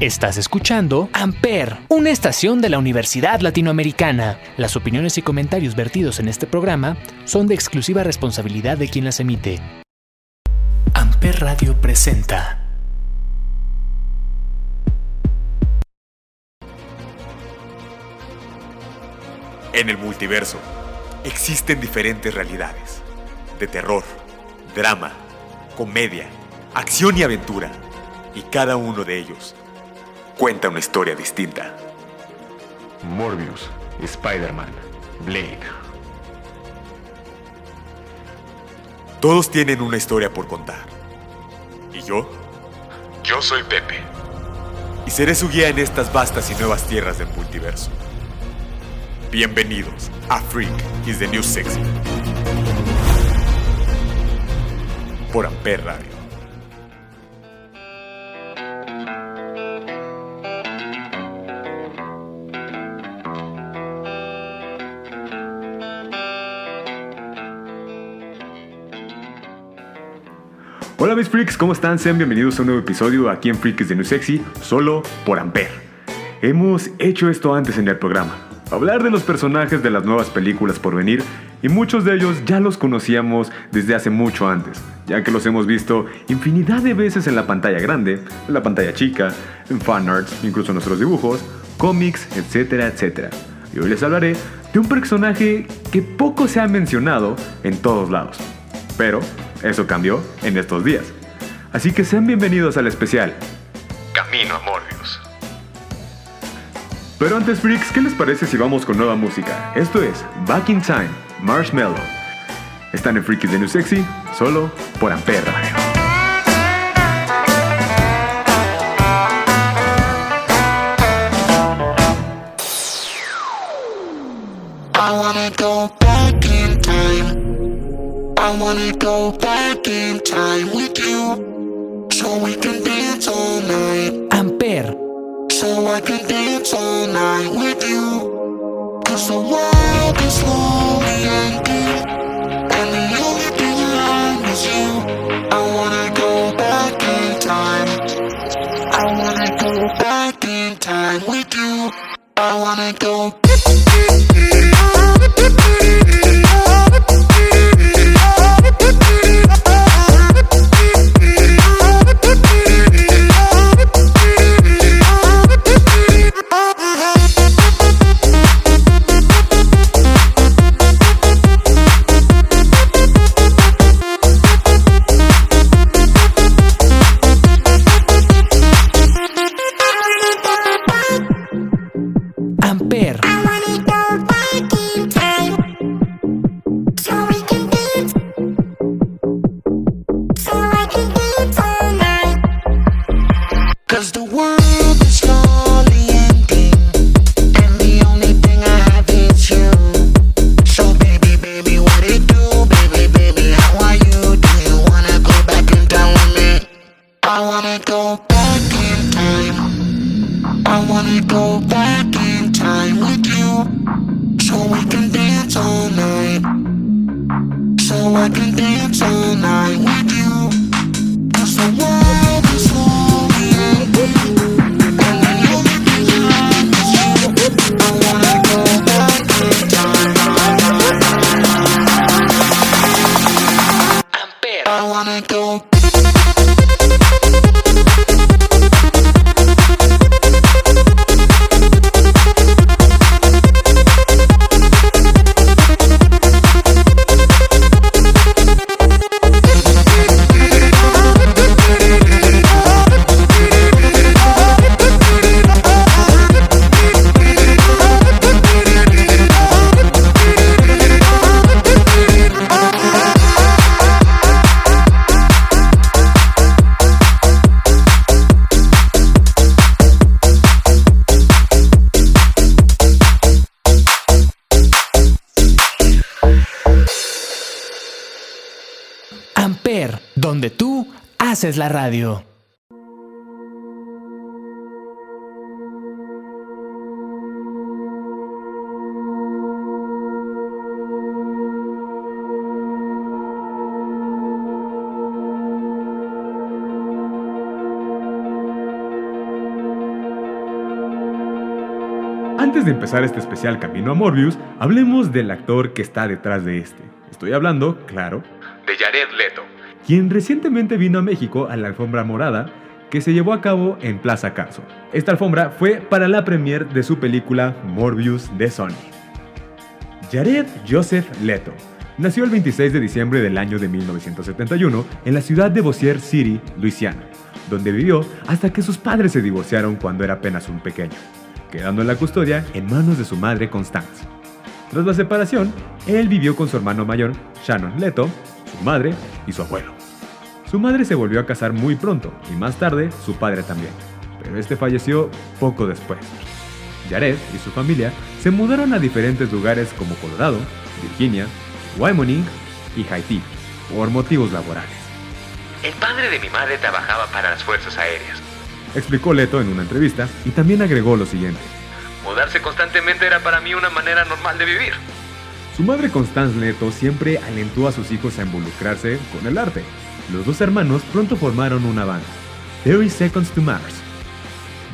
Estás escuchando Amper, una estación de la Universidad Latinoamericana. Las opiniones y comentarios vertidos en este programa son de exclusiva responsabilidad de quien las emite. Amper Radio presenta. En el multiverso existen diferentes realidades, de terror, drama, comedia, acción y aventura, y cada uno de ellos cuenta una historia distinta. Morbius, Spider-Man, Blade. Todos tienen una historia por contar. ¿Y yo? Yo soy Pepe. Y seré su guía en estas vastas y nuevas tierras del multiverso. Bienvenidos a Freak is the New Sexy. Por Amper Radio. Hola mis freaks, ¿cómo están? Sean bienvenidos a un nuevo episodio aquí en Freaks de New Sexy, solo por Ampere. Hemos hecho esto antes en el programa, hablar de los personajes de las nuevas películas por venir y muchos de ellos ya los conocíamos desde hace mucho antes, ya que los hemos visto infinidad de veces en la pantalla grande, en la pantalla chica, en fanarts, incluso en nuestros dibujos, cómics, etcétera, etcétera. Y hoy les hablaré de un personaje que poco se ha mencionado en todos lados, pero eso cambió en estos días. Así que sean bienvenidos al especial Camino a Morbius. Pero antes, freaks, ¿qué les parece si vamos con nueva música? Esto es Back in Time, Marshmallow. Están en Freakies de New Sexy, solo por Ampere Radio. I wanna go back in time. I wanna go back in time with you. So we can dance all night. Amper, So I can dance all night with you. Cause the world is lonely. And I wanna go back in time with you. So we can dance all night. So I can dance all night with you. Cause the world is slowly tú haces la radio. Antes de empezar este especial Camino a Morbius, hablemos del actor que está detrás de este. Estoy hablando, claro, De Jared Leto. Quien recientemente vino a México a la alfombra morada que se llevó a cabo en Plaza Carso. Esta alfombra fue para la premiere de su película Morbius de Sony. Jared Joseph Leto nació el 26 de diciembre del año de 1971 en la ciudad de Bossier City, Luisiana, donde vivió hasta que sus padres se divorciaron cuando era apenas un pequeño, quedando en la custodia en manos de su madre Constance. Tras la separación, él vivió con su hermano mayor, Shannon Leto, su madre y su abuelo. Su madre se volvió a casar muy pronto y más tarde su padre también, pero este falleció poco después. Jared y su familia se mudaron a diferentes lugares como Colorado, Virginia, Wyoming y Haití por motivos laborales. El padre de mi madre trabajaba para las Fuerzas Aéreas. Explicó Leto en una entrevista y también agregó lo siguiente. Mudarse constantemente era para mí una manera normal de vivir. Su madre Constance Leto siempre alentó a sus hijos a involucrarse con el arte. Los dos hermanos pronto formaron una banda, 30 Seconds to Mars,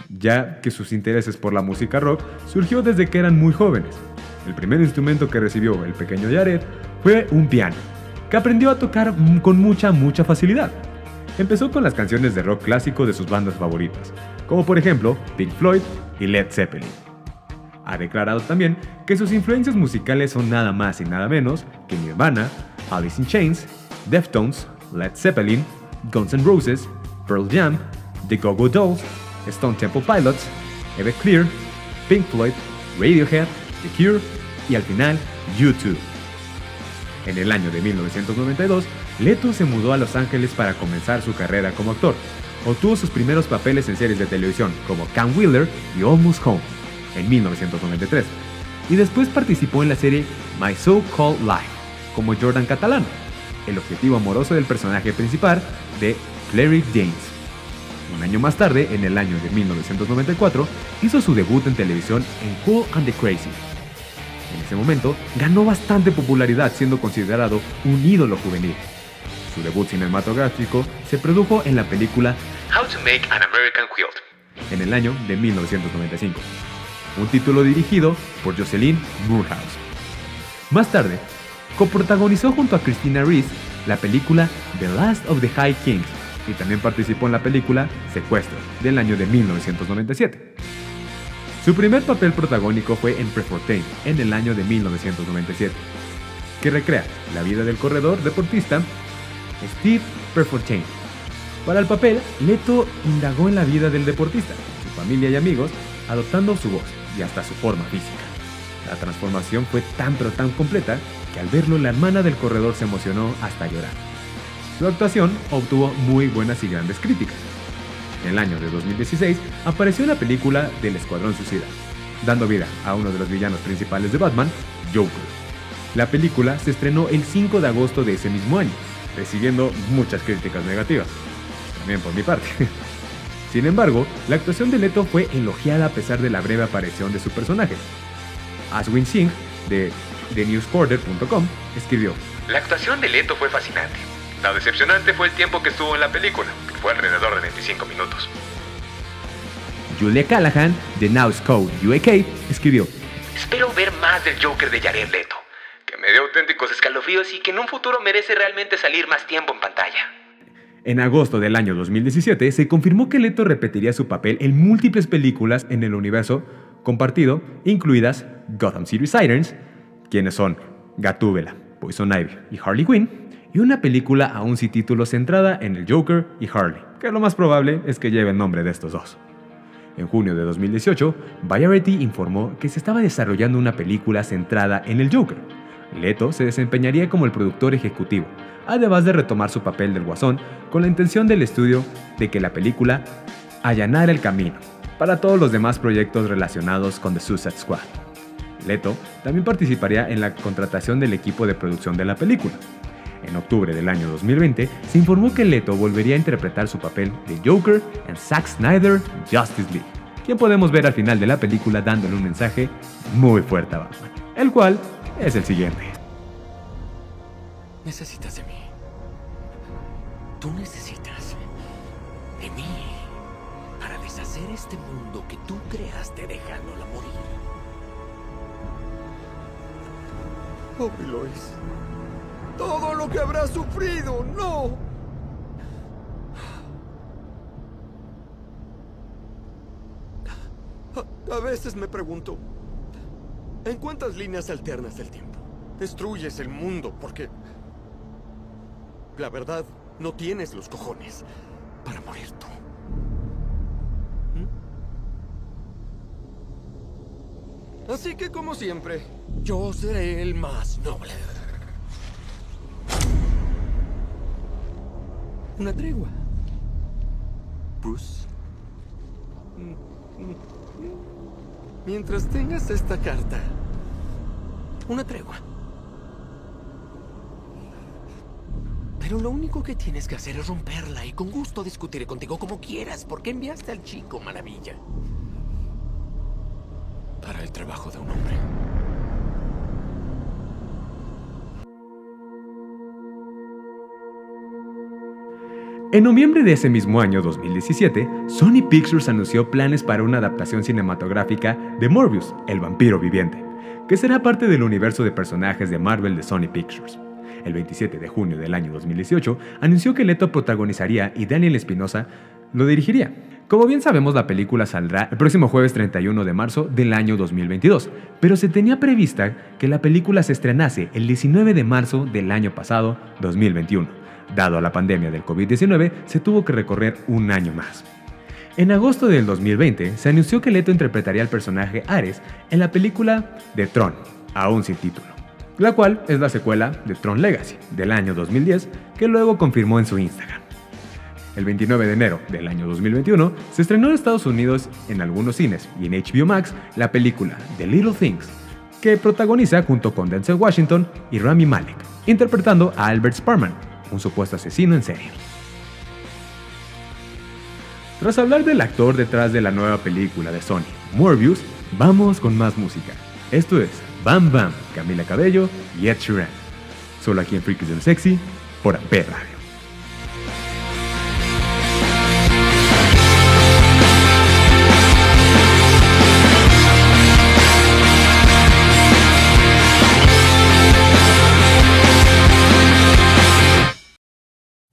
ya que sus intereses por la música rock surgió desde que eran muy jóvenes. El primer instrumento que recibió el pequeño Jared fue un piano, que aprendió a tocar con mucha, mucha facilidad. Empezó con las canciones de rock clásico de sus bandas favoritas, como por ejemplo Pink Floyd y Led Zeppelin. Ha declarado también que sus influencias musicales son nada más y nada menos que Nirvana, Alice in Chains, Deftones, Led Zeppelin, Guns N' Roses, Pearl Jam, The Go-Go Dolls, Stone Temple Pilots, Everclear, Pink Floyd, Radiohead, The Cure y al final YouTube. En el año de 1992, Leto se mudó a Los Ángeles para comenzar su carrera como actor. Obtuvo sus primeros papeles en series de televisión como Cam Wheeler y Almost Home en 1993. Y después participó en la serie My So-Called Life como Jordan Catalano, el objetivo amoroso del personaje principal de Clary James. Un año más tarde, en el año de 1994, hizo su debut en televisión en Cool and the Crazy. En ese momento, ganó bastante popularidad siendo considerado un ídolo juvenil. Su debut cinematográfico se produjo en la película How to Make an American Quilt. en el año de 1995, un título dirigido por Jocelyn Moorhouse. Más tarde, coprotagonizó junto a Christina Rhys la película The Last of the High Kings y también participó en la película Secuestro del año de 1997. Su primer papel protagónico fue en Prefontaine en el año de 1997, que recrea la vida del corredor deportista Steve Prefontaine. Para el papel, Leto indagó en la vida del deportista, su familia y amigos, adoptando su voz y hasta su forma física. La transformación fue tan pero tan completa al verlo la hermana del corredor se emocionó hasta llorar. Su actuación obtuvo muy buenas y grandes críticas. En el año de 2016 apareció en la película del Escuadrón Suicida, dando vida a uno de los villanos principales de Batman, Joker. La película se estrenó el 5 de agosto de ese mismo año, recibiendo muchas críticas negativas, también por mi parte. Sin embargo, la actuación de Leto fue elogiada a pesar de la breve aparición de su personaje. Aswin Singh, de TheNewsCorder.com, escribió, La actuación de Leto fue fascinante. Lo decepcionante fue el tiempo que estuvo en la película, que fue alrededor de 25 minutos. Julia Callahan, de Now's Code UK, escribió, Espero ver más del Joker de Jared Leto, que me dio auténticos escalofríos y que en un futuro merece realmente salir más tiempo en pantalla. En agosto del año 2017 se confirmó que Leto repetiría su papel en múltiples películas en el universo compartido, incluidas Gotham City Sirens, quienes son Gatúbela, Poison Ivy y Harley Quinn, y una película aún sin título centrada en el Joker y Harley, que lo más probable es que lleve el nombre de estos dos. En junio de 2018, Variety informó que se estaba desarrollando una película centrada en el Joker. Leto se desempeñaría como el productor ejecutivo, además de retomar su papel del Guasón con la intención del estudio de que la película allanara el camino para todos los demás proyectos relacionados con The Suicide Squad. Leto también participaría en la contratación del equipo de producción de la película. En octubre del año 2020 se informó que Leto volvería a interpretar su papel de Joker en Zack Snyder Justice League, quien podemos ver al final de la película dándole un mensaje muy fuerte a Batman, el cual es el siguiente. Necesitas de mí. Tú necesitas de mí para deshacer este mundo que tú creaste dejándola Pobre. Todo lo que habrá sufrido, no. A, a veces me pregunto, ¿en cuántas líneas alternas del tiempo destruyes el mundo? Porque, la verdad, no tienes los cojones para morir tú. Así que, como siempre, yo seré el más noble. Una tregua. Bruce. Mientras tengas esta carta. Una tregua. Pero lo único que tienes que hacer es romperla y con gusto discutiré contigo como quieras porque enviaste al chico maravilla. Para el trabajo de un hombre. En noviembre de ese mismo año 2017, Sony Pictures anunció planes para una adaptación cinematográfica de Morbius, el vampiro viviente, que será parte del universo de personajes de Marvel de Sony Pictures. El 27 de junio del año 2018 anunció que Leto protagonizaría y Daniel Espinosa lo dirigiría. Como bien sabemos, la película saldrá el próximo jueves 31 de marzo del año 2022, pero se tenía prevista que la película se estrenase el 19 de marzo del año pasado, 2021. Dado a la pandemia del COVID-19, se tuvo que recorrer un año más. En agosto del 2020 se anunció que Leto interpretaría al personaje Ares en la película The Tron, aún sin título, la cual es la secuela de Tron Legacy del año 2010 que luego confirmó en su Instagram. El 29 de enero del año 2021 se estrenó en Estados Unidos en algunos cines y en HBO Max la película The Little Things, que protagoniza junto con Denzel Washington y Rami Malek, interpretando a Albert Sparman, un supuesto asesino en serie. Tras hablar del actor detrás de la nueva película de Sony, Morbius, vamos con más música. Esto es Bam Bam, Camila Cabello y Ed Sheeran. Solo aquí en Freaks and Sexy, por Ampere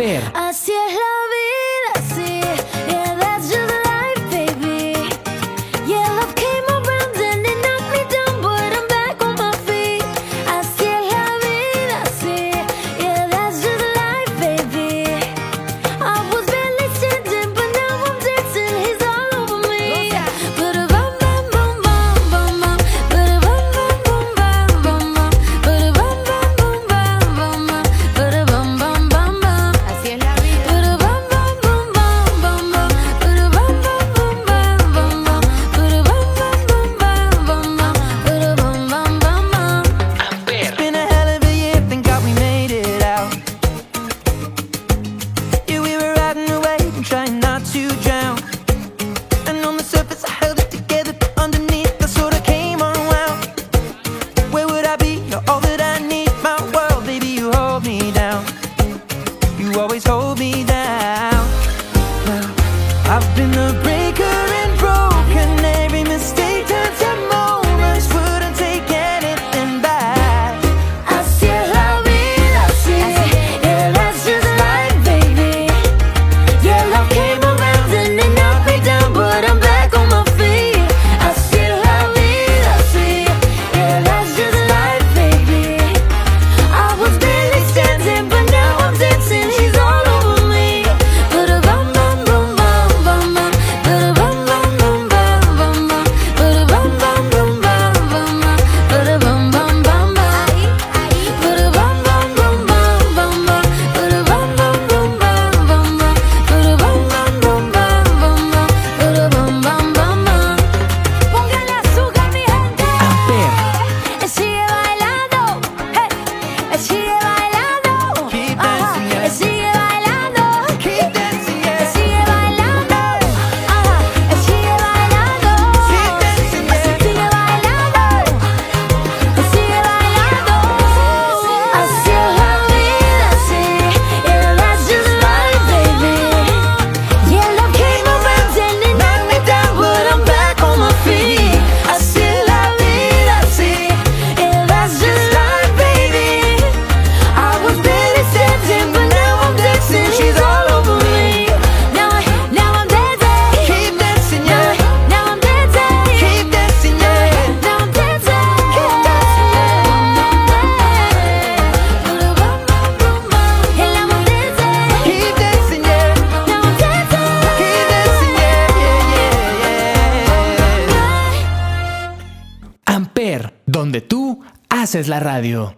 Amper, Así es la haces la radio.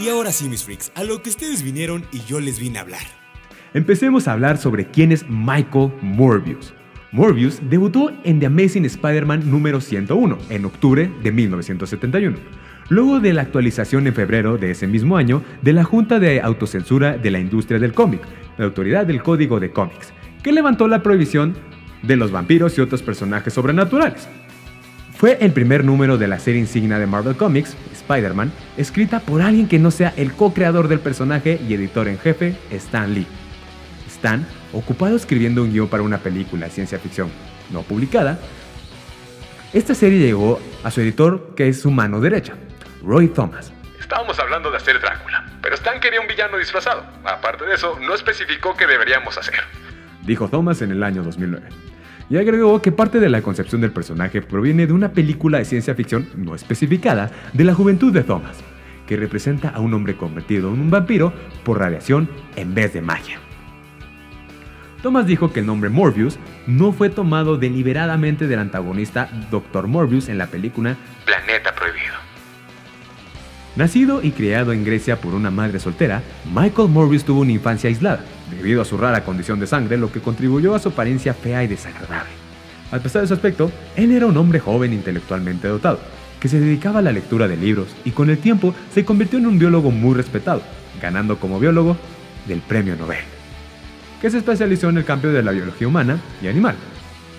Y ahora sí, mis freaks, a lo que ustedes vinieron y yo les vine a hablar. Empecemos a hablar sobre quién es Michael Morbius. Morbius debutó en The Amazing Spider-Man número 101 en octubre de 1971, luego de la actualización en febrero de ese mismo año de la Junta de Autocensura de la Industria del Cómic, la Autoridad del Código de Cómics, que levantó la prohibición de los vampiros y otros personajes sobrenaturales. Fue el primer número de la serie insignia de Marvel Comics, Spider-Man, escrita por alguien que no sea el co-creador del personaje y editor en jefe, Stan Lee. Stan, ocupado escribiendo un guion para una película de ciencia ficción no publicada, esta serie llegó a su editor, que es su mano derecha, Roy Thomas. Estábamos hablando de hacer Drácula, pero Stan quería un villano disfrazado. Aparte de eso, no especificó qué deberíamos hacer. Dijo Thomas en el año 2009. Y agregó que parte de la concepción del personaje proviene de una película de ciencia ficción no especificada de la juventud de Thomas, que representa a un hombre convertido en un vampiro por radiación en vez de magia. Thomas dijo que el nombre Morbius no fue tomado deliberadamente del antagonista Dr. Morbius en la película Planeta Prohibido. Nacido y criado en Grecia por una madre soltera, Michael Morbius tuvo una infancia aislada, debido a su rara condición de sangre, lo que contribuyó a su apariencia fea y desagradable. A pesar de su aspecto, él era un hombre joven intelectualmente dotado, que se dedicaba a la lectura de libros y con el tiempo se convirtió en un biólogo muy respetado, ganando como biólogo del Premio Nobel, que se especializó en el campo de la biología humana y animal.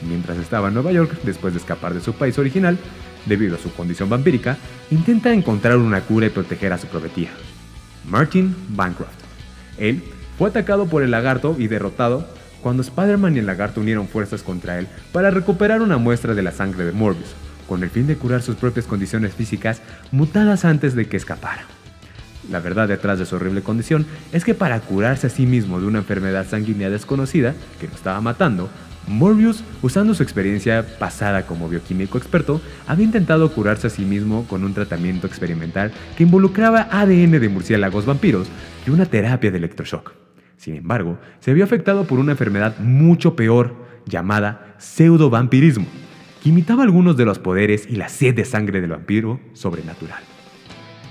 Mientras estaba en Nueva York, después de escapar de su país original, debido a su condición vampírica, intenta encontrar una cura y proteger a su prometida, Martin Bancroft. Él fue atacado por el lagarto y derrotado cuando Spider-Man y el lagarto unieron fuerzas contra él para recuperar una muestra de la sangre de Morbius, con el fin de curar sus propias condiciones físicas mutadas antes de que escapara. La verdad detrás de su horrible condición es que para curarse a sí mismo de una enfermedad sanguínea desconocida que lo estaba matando, Morbius, usando su experiencia pasada como bioquímico experto, había intentado curarse a sí mismo con un tratamiento experimental que involucraba ADN de murciélagos vampiros y una terapia de electroshock. Sin embargo, se vio afectado por una enfermedad mucho peor llamada pseudovampirismo, que imitaba algunos de los poderes y la sed de sangre del vampiro sobrenatural.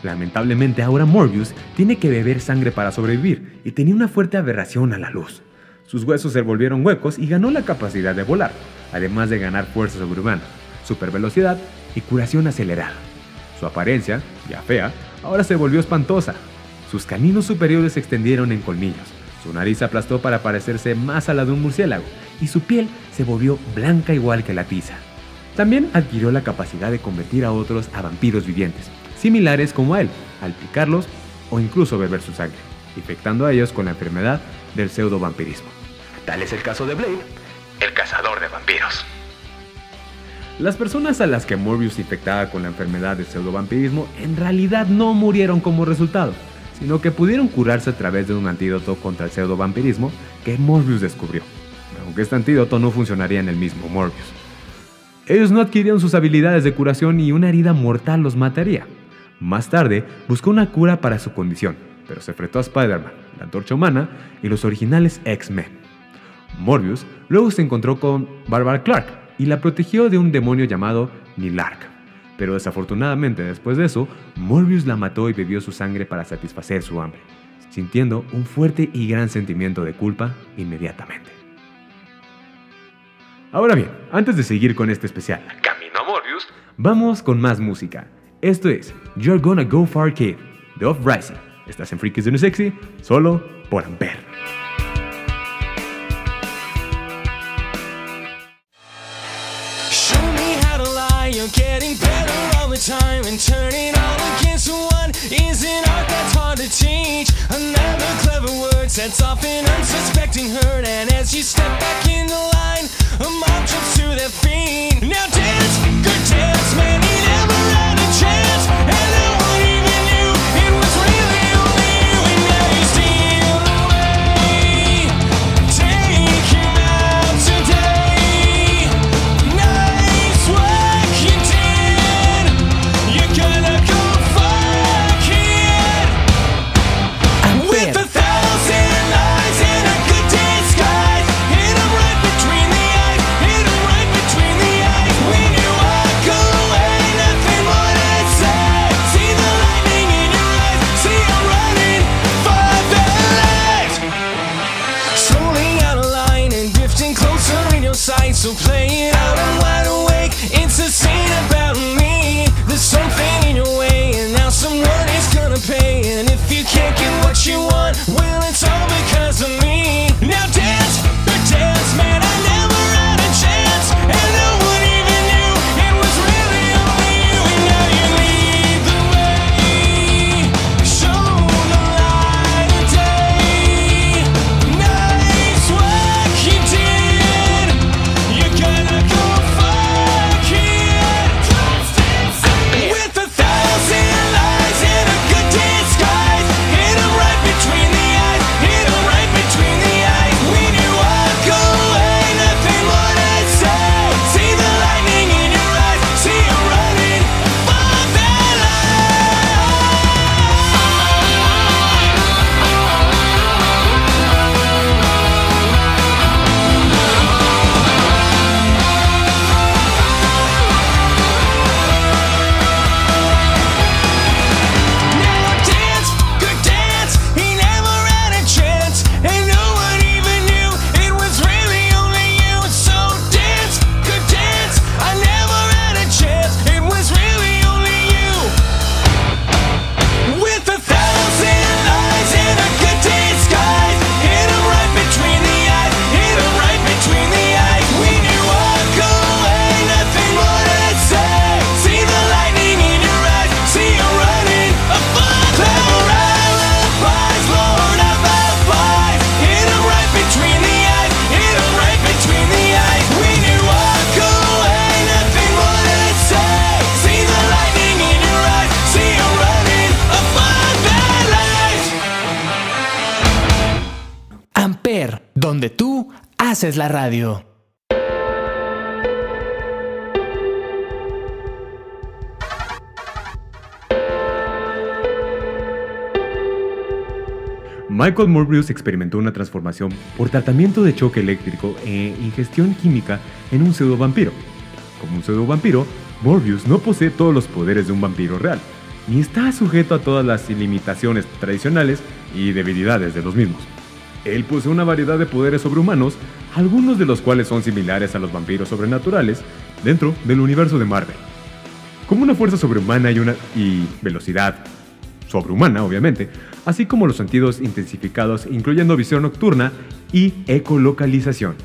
Lamentablemente ahora Morbius tiene que beber sangre para sobrevivir y tenía una fuerte aberración a la luz. Sus huesos se volvieron huecos y ganó la capacidad de volar, además de ganar fuerza sobrehumana, supervelocidad y curación acelerada. Su apariencia, ya fea, ahora se volvió espantosa. Sus caninos superiores se extendieron en colmillos, su nariz aplastó para parecerse más a la de un murciélago y su piel se volvió blanca igual que la tiza. También adquirió la capacidad de convertir a otros a vampiros vivientes, similares como a él, al picarlos o incluso beber su sangre, infectando a ellos con la enfermedad del pseudovampirismo. Tal es el caso de Blade, el cazador de vampiros. Las personas a las que Morbius infectaba con la enfermedad del pseudovampirismo en realidad no murieron como resultado, sino que pudieron curarse a través de un antídoto contra el pseudovampirismo que Morbius descubrió, aunque este antídoto no funcionaría en el mismo Morbius. Ellos no adquirieron sus habilidades de curación y una herida mortal los mataría. Más tarde, buscó una cura para su condición, pero se enfrentó a Spider-Man, la Antorcha Humana y los originales X-Men. Morbius luego se encontró con Barbara Clark y la protegió de un demonio llamado Nilark. Pero desafortunadamente después de eso, Morbius la mató y bebió su sangre para satisfacer su hambre, sintiendo un fuerte y gran sentimiento de culpa inmediatamente. Ahora bien, antes de seguir con este especial, Camino a Morbius, vamos con más música. Esto es You're Gonna Go Far Kid, de Off Rising. Estás en Freakies de No Sexy, solo por Ampere. Show me how to lie, you're getting better all the time And turning all against one is an art that's hard to teach Another clever word sets off an unsuspecting hurt And as you step back in the line, a mob jumps to their haces la radio. Michael Morbius experimentó una transformación por tratamiento de choque eléctrico e ingestión química en un pseudo vampiro. Como un pseudo vampiro, Morbius no posee todos los poderes de un vampiro real, ni está sujeto a todas las limitaciones tradicionales y debilidades de los mismos. Él posee una variedad de poderes sobrehumanos, algunos de los cuales son similares a los vampiros sobrenaturales dentro del universo de Marvel. Como una fuerza sobrehumana y una y velocidad sobrehumana, obviamente, así como los sentidos intensificados, incluyendo visión nocturna y ecolocalización.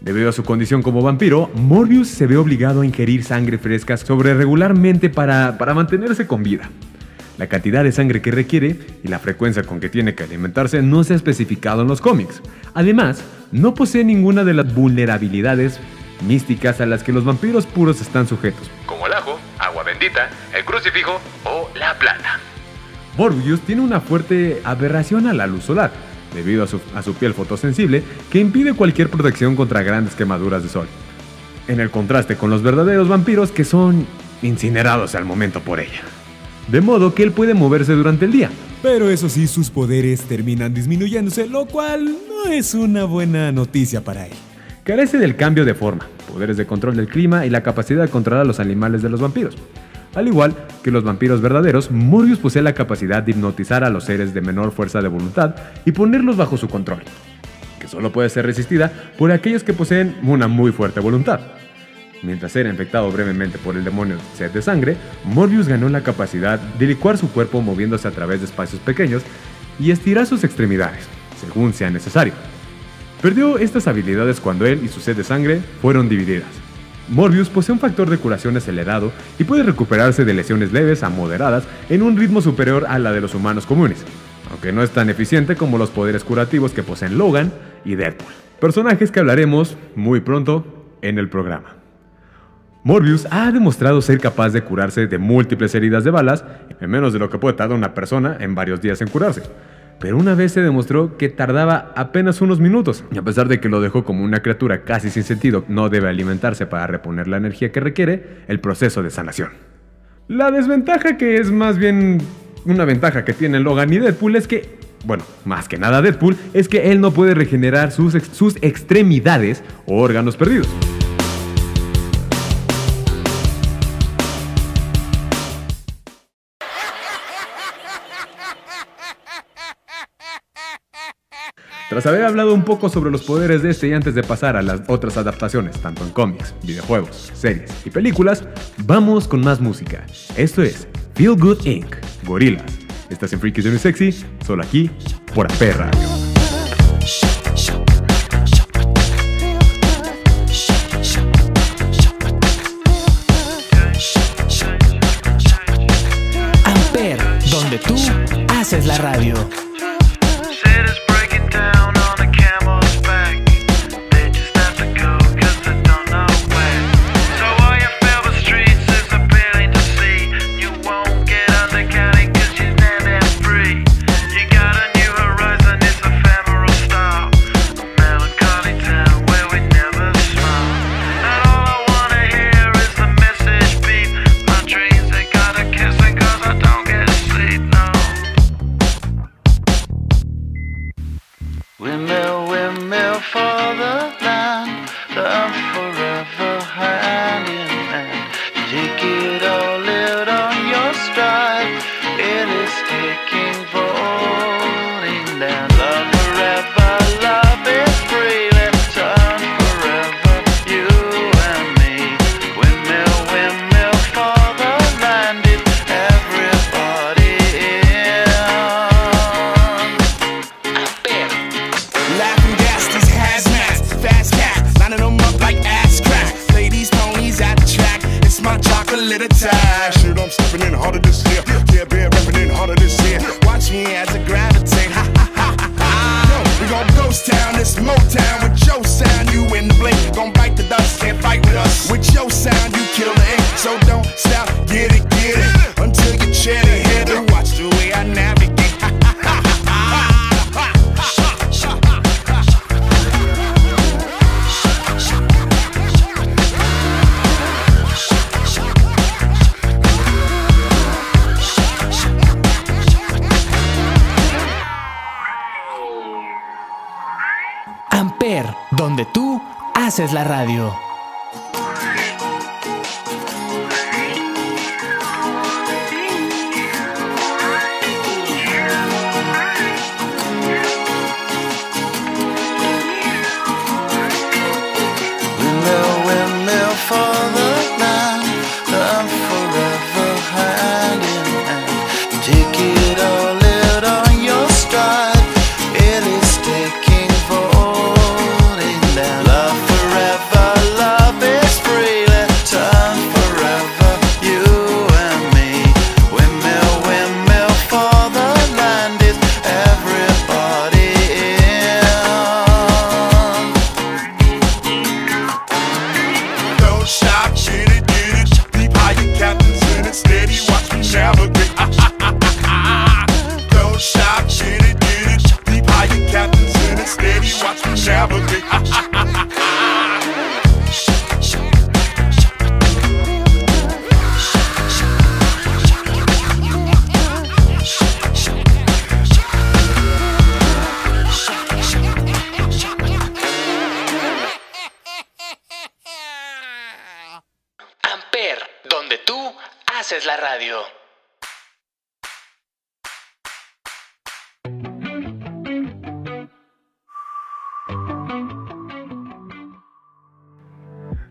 Debido a su condición como vampiro, Morbius se ve obligado a ingerir sangre fresca sobre regularmente para, para mantenerse con vida. La cantidad de sangre que requiere y la frecuencia con que tiene que alimentarse no se ha especificado en los cómics. Además, no posee ninguna de las vulnerabilidades místicas a las que los vampiros puros están sujetos. Como el ajo, agua bendita, el crucifijo o la plata. Morbius tiene una fuerte aberración a la luz solar, debido a su, a su piel fotosensible que impide cualquier protección contra grandes quemaduras de sol. En el contraste con los verdaderos vampiros que son incinerados al momento por ella. De modo que él puede moverse durante el día. Pero eso sí, sus poderes terminan disminuyéndose, lo cual no es una buena noticia para él. Carece del cambio de forma, poderes de control del clima y la capacidad de controlar a los animales de los vampiros. Al igual que los vampiros verdaderos, Morbius posee la capacidad de hipnotizar a los seres de menor fuerza de voluntad y ponerlos bajo su control, que solo puede ser resistida por aquellos que poseen una muy fuerte voluntad. Mientras era infectado brevemente por el demonio sed de sangre, Morbius ganó la capacidad de licuar su cuerpo moviéndose a través de espacios pequeños y estirar sus extremidades, según sea necesario. Perdió estas habilidades cuando él y su sed de sangre fueron divididas. Morbius posee un factor de curación acelerado y puede recuperarse de lesiones leves a moderadas en un ritmo superior a la de los humanos comunes, aunque no es tan eficiente como los poderes curativos que poseen Logan y Deadpool, personajes que hablaremos muy pronto en el programa. Morbius ha demostrado ser capaz de curarse de múltiples heridas de balas en menos de lo que puede tardar una persona en varios días en curarse. Pero una vez se demostró que tardaba apenas unos minutos, y a pesar de que lo dejó como una criatura casi sin sentido, no debe alimentarse para reponer la energía que requiere el proceso de sanación. La desventaja que es más bien una ventaja que tienen Logan y Deadpool es que, bueno, más que nada Deadpool, es que él no puede regenerar sus, sus extremidades o órganos perdidos. Tras haber hablado un poco sobre los poderes de este y antes de pasar a las otras adaptaciones, tanto en cómics, videojuegos, series y películas, vamos con más música. Esto es Feel Good Inc., Gorillaz, Estás en Freakies de New Sexy, solo aquí, por Amper Radio. Amper, donde tú haces la radio. Haces la radio.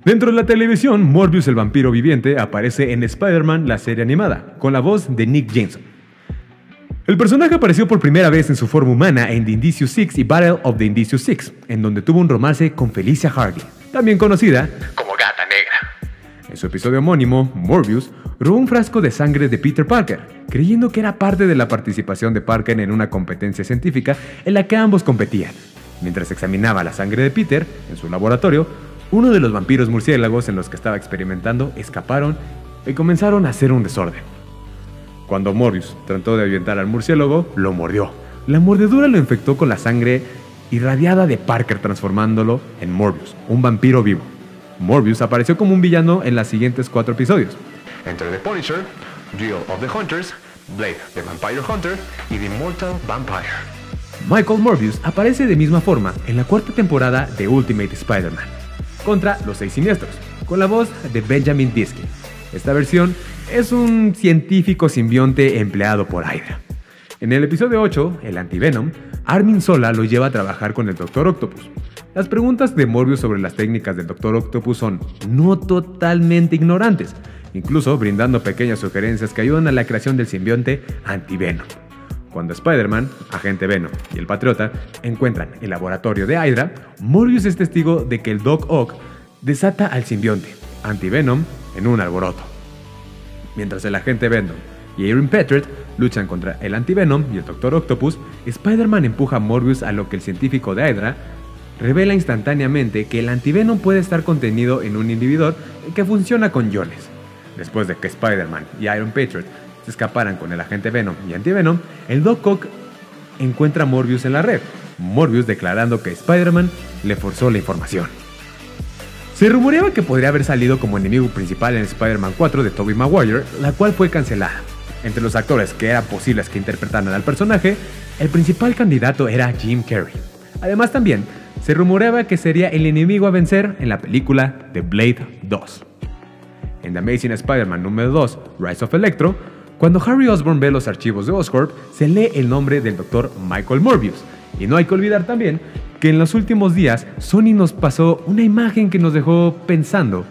Dentro de la televisión, Morbius el vampiro viviente aparece en Spider-Man, la serie animada, con la voz de Nick Jameson. El personaje apareció por primera vez en su forma humana en The Indicio Six y Battle of the Indicio Six, en donde tuvo un romance con Felicia Hardy, también conocida Como gata negra. En su episodio homónimo, Morbius robó un frasco de sangre de Peter Parker, creyendo que era parte de la participación de Parker en una competencia científica en la que ambos competían. Mientras examinaba la sangre de Peter en su laboratorio, uno de los vampiros murciélagos en los que estaba experimentando escaparon y comenzaron a hacer un desorden. Cuando Morbius trató de ahuyentar al murciélago, lo mordió. La mordedura lo infectó con la sangre irradiada de Parker, transformándolo en Morbius, un vampiro vivo. Morbius apareció como un villano en los siguientes cuatro episodios. Entre The Punisher, Drill of the Hunters, Blade the Vampire Hunter y The Immortal Vampire. Michael Morbius aparece de misma forma en la cuarta temporada de Ultimate Spider-Man, contra los seis siniestros, con la voz de Benjamin Disky. Esta versión es un científico simbionte empleado por Hydra. En el episodio 8, el antivenom, Armin Sola lo lleva a trabajar con el Dr. Octopus. Las preguntas de Morbius sobre las técnicas del Dr. Octopus son no totalmente ignorantes, incluso brindando pequeñas sugerencias que ayudan a la creación del simbionte antivenom. Cuando Spider-Man, Agente Venom y el Patriota encuentran el laboratorio de Hydra, Morbius es testigo de que el Doc Ock desata al simbionte, Anti-Venom, en un alboroto. Mientras el Agente Venom y Erin Petret luchan contra el Anti-Venom y el Doctor Octopus, Spider-Man empuja a Morbius a lo que el científico de Hydra revela instantáneamente que el Anti-Venom puede estar contenido en un inhibidor que funciona con iones. Después de que Spider-Man y Iron Patriot se escaparan con el agente Venom y Anti-Venom, el Doc Ock encuentra a Morbius en la red, Morbius declarando que Spider-Man le forzó la información. Se rumoreaba que podría haber salido como enemigo principal en Spider-Man 4 de Tobey Maguire, la cual fue cancelada. Entre los actores que eran posibles que interpretaran al personaje, el principal candidato era Jim Carrey. Además también se rumoreaba que sería el enemigo a vencer en la película The Blade 2. En The Amazing Spider-Man número 2, Rise of Electro, cuando Harry Osborn ve los archivos de Oscorp, se lee el nombre del Dr. Michael Morbius. Y no hay que olvidar también que en los últimos días Sony nos pasó una imagen que nos dejó pensando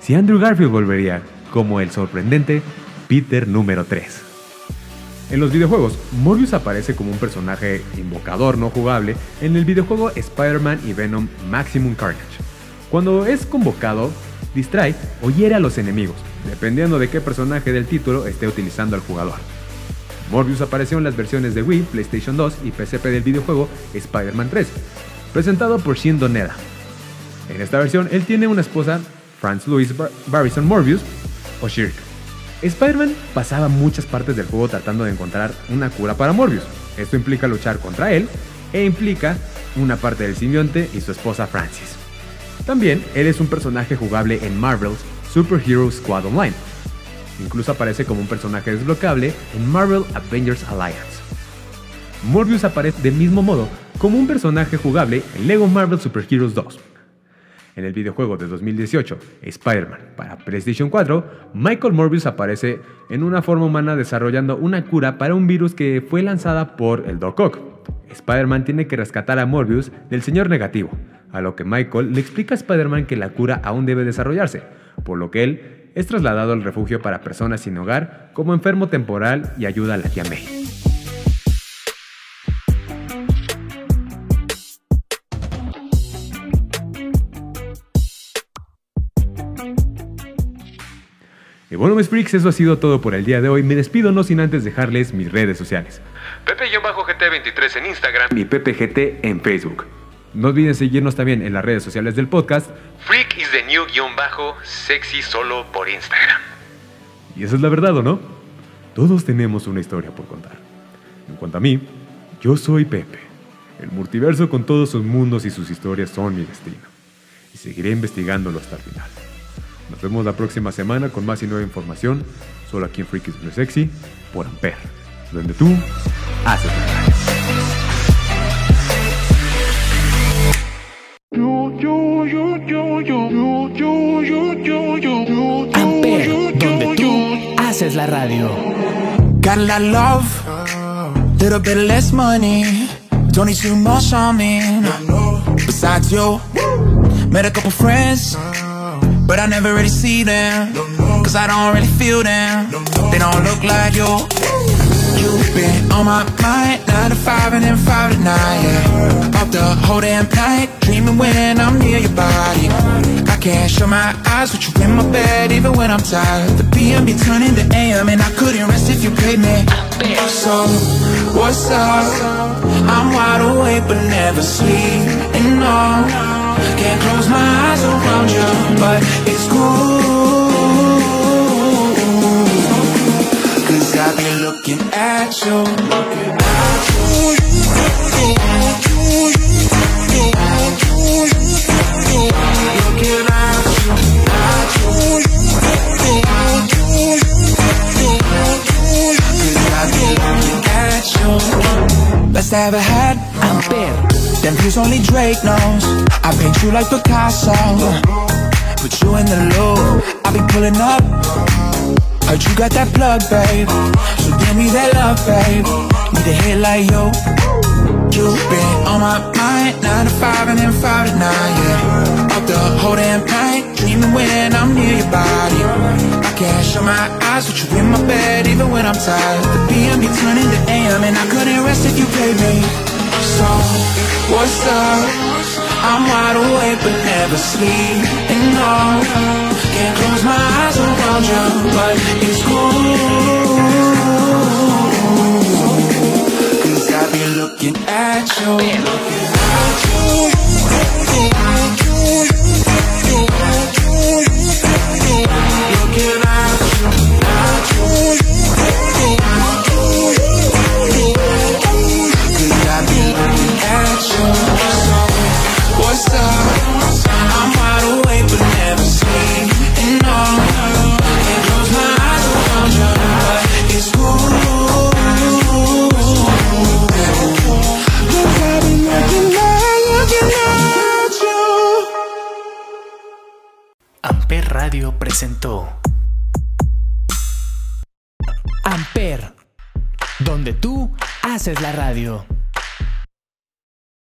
si Andrew Garfield volvería como el sorprendente Peter número 3. En los videojuegos, Morbius aparece como un personaje invocador no jugable en el videojuego Spider-Man y Venom Maximum Carnage. Cuando es convocado, distrae o hiere a los enemigos, dependiendo de qué personaje del título esté utilizando el jugador. Morbius apareció en las versiones de Wii, PlayStation 2 y PSP del videojuego Spider-Man 3, presentado por Shin Doneda. En esta versión, él tiene una esposa, Franz Louis Bar- Barrison Morbius, o Shirk. Spider-Man pasaba muchas partes del juego tratando de encontrar una cura para Morbius. Esto implica luchar contra él e implica una parte del simbionte y su esposa Francis. También él es un personaje jugable en Marvel's Super Hero Squad Online. Incluso aparece como un personaje desbloqueable en Marvel Avengers Alliance. Morbius aparece del mismo modo como un personaje jugable en Lego Marvel Super Heroes 2. En el videojuego de 2018, Spider-Man para PlayStation 4, Michael Morbius aparece en una forma humana desarrollando una cura para un virus que fue lanzada por el Doc Ock. Spider-Man tiene que rescatar a Morbius del señor negativo, a lo que Michael le explica a Spider-Man que la cura aún debe desarrollarse, por lo que él es trasladado al refugio para personas sin hogar como enfermo temporal y ayuda a la tía May. Y bueno, mis freaks, eso ha sido todo por el día de hoy. Me despido no sin antes dejarles mis redes sociales. Pepe-GT23 en Instagram. Y PPGT en Facebook. No olviden seguirnos también en las redes sociales del podcast. Freak is the new guion bajo sexy solo por Instagram. Y esa es la verdad, ¿o no? Todos tenemos una historia por contar. En cuanto a mí, yo soy Pepe. El multiverso con todos sus mundos y sus historias son mi destino. Y seguiré investigándolo hasta el final. Nos vemos la próxima semana con más y nueva información, solo aquí en Freak is the New Sexy, por Ampere, donde tú haces Amper, donde tú haces la radio. Got a lot of love, little bit less money. Don't need too much on me. Besides you, met a couple friends, but I never really see them. Cause I don't really feel them. They don't look like you. You've been on my mind, 9 to 5 and then 5 to 9, yeah. Up the whole damn night, dreaming when I'm near your body. I can't shut my eyes with you in my bed, even when I'm tired. The PM be turning to AM, and I couldn't rest if you paid me. So, what's up? I'm wide awake, but never sleep. And no, can't close my eyes around you, but it's cool. Cause I be looking at you, looking at you. Looking at you, at you. Cause I be looking at you. Best I ever had. Amper. Them views only Drake knows. I paint you like Picasso. Put you in the loop. I be pulling up. Heard you got that plug, babe. So give me that love, babe. Need a hit like yo. you've been on my mind. Nine to five and then five to nine, yeah. Up the whole damn night, dreaming when I'm near your body. I can't shut my eyes with you in my bed, even when I'm tired. The PM be turning to AM, and I couldn't rest if you played me. So, what's up? I'm wide awake but never sleep. And no, can't close my eyes around you, but it's cool. Cause I be looking at you. Looking at you. Haces la radio.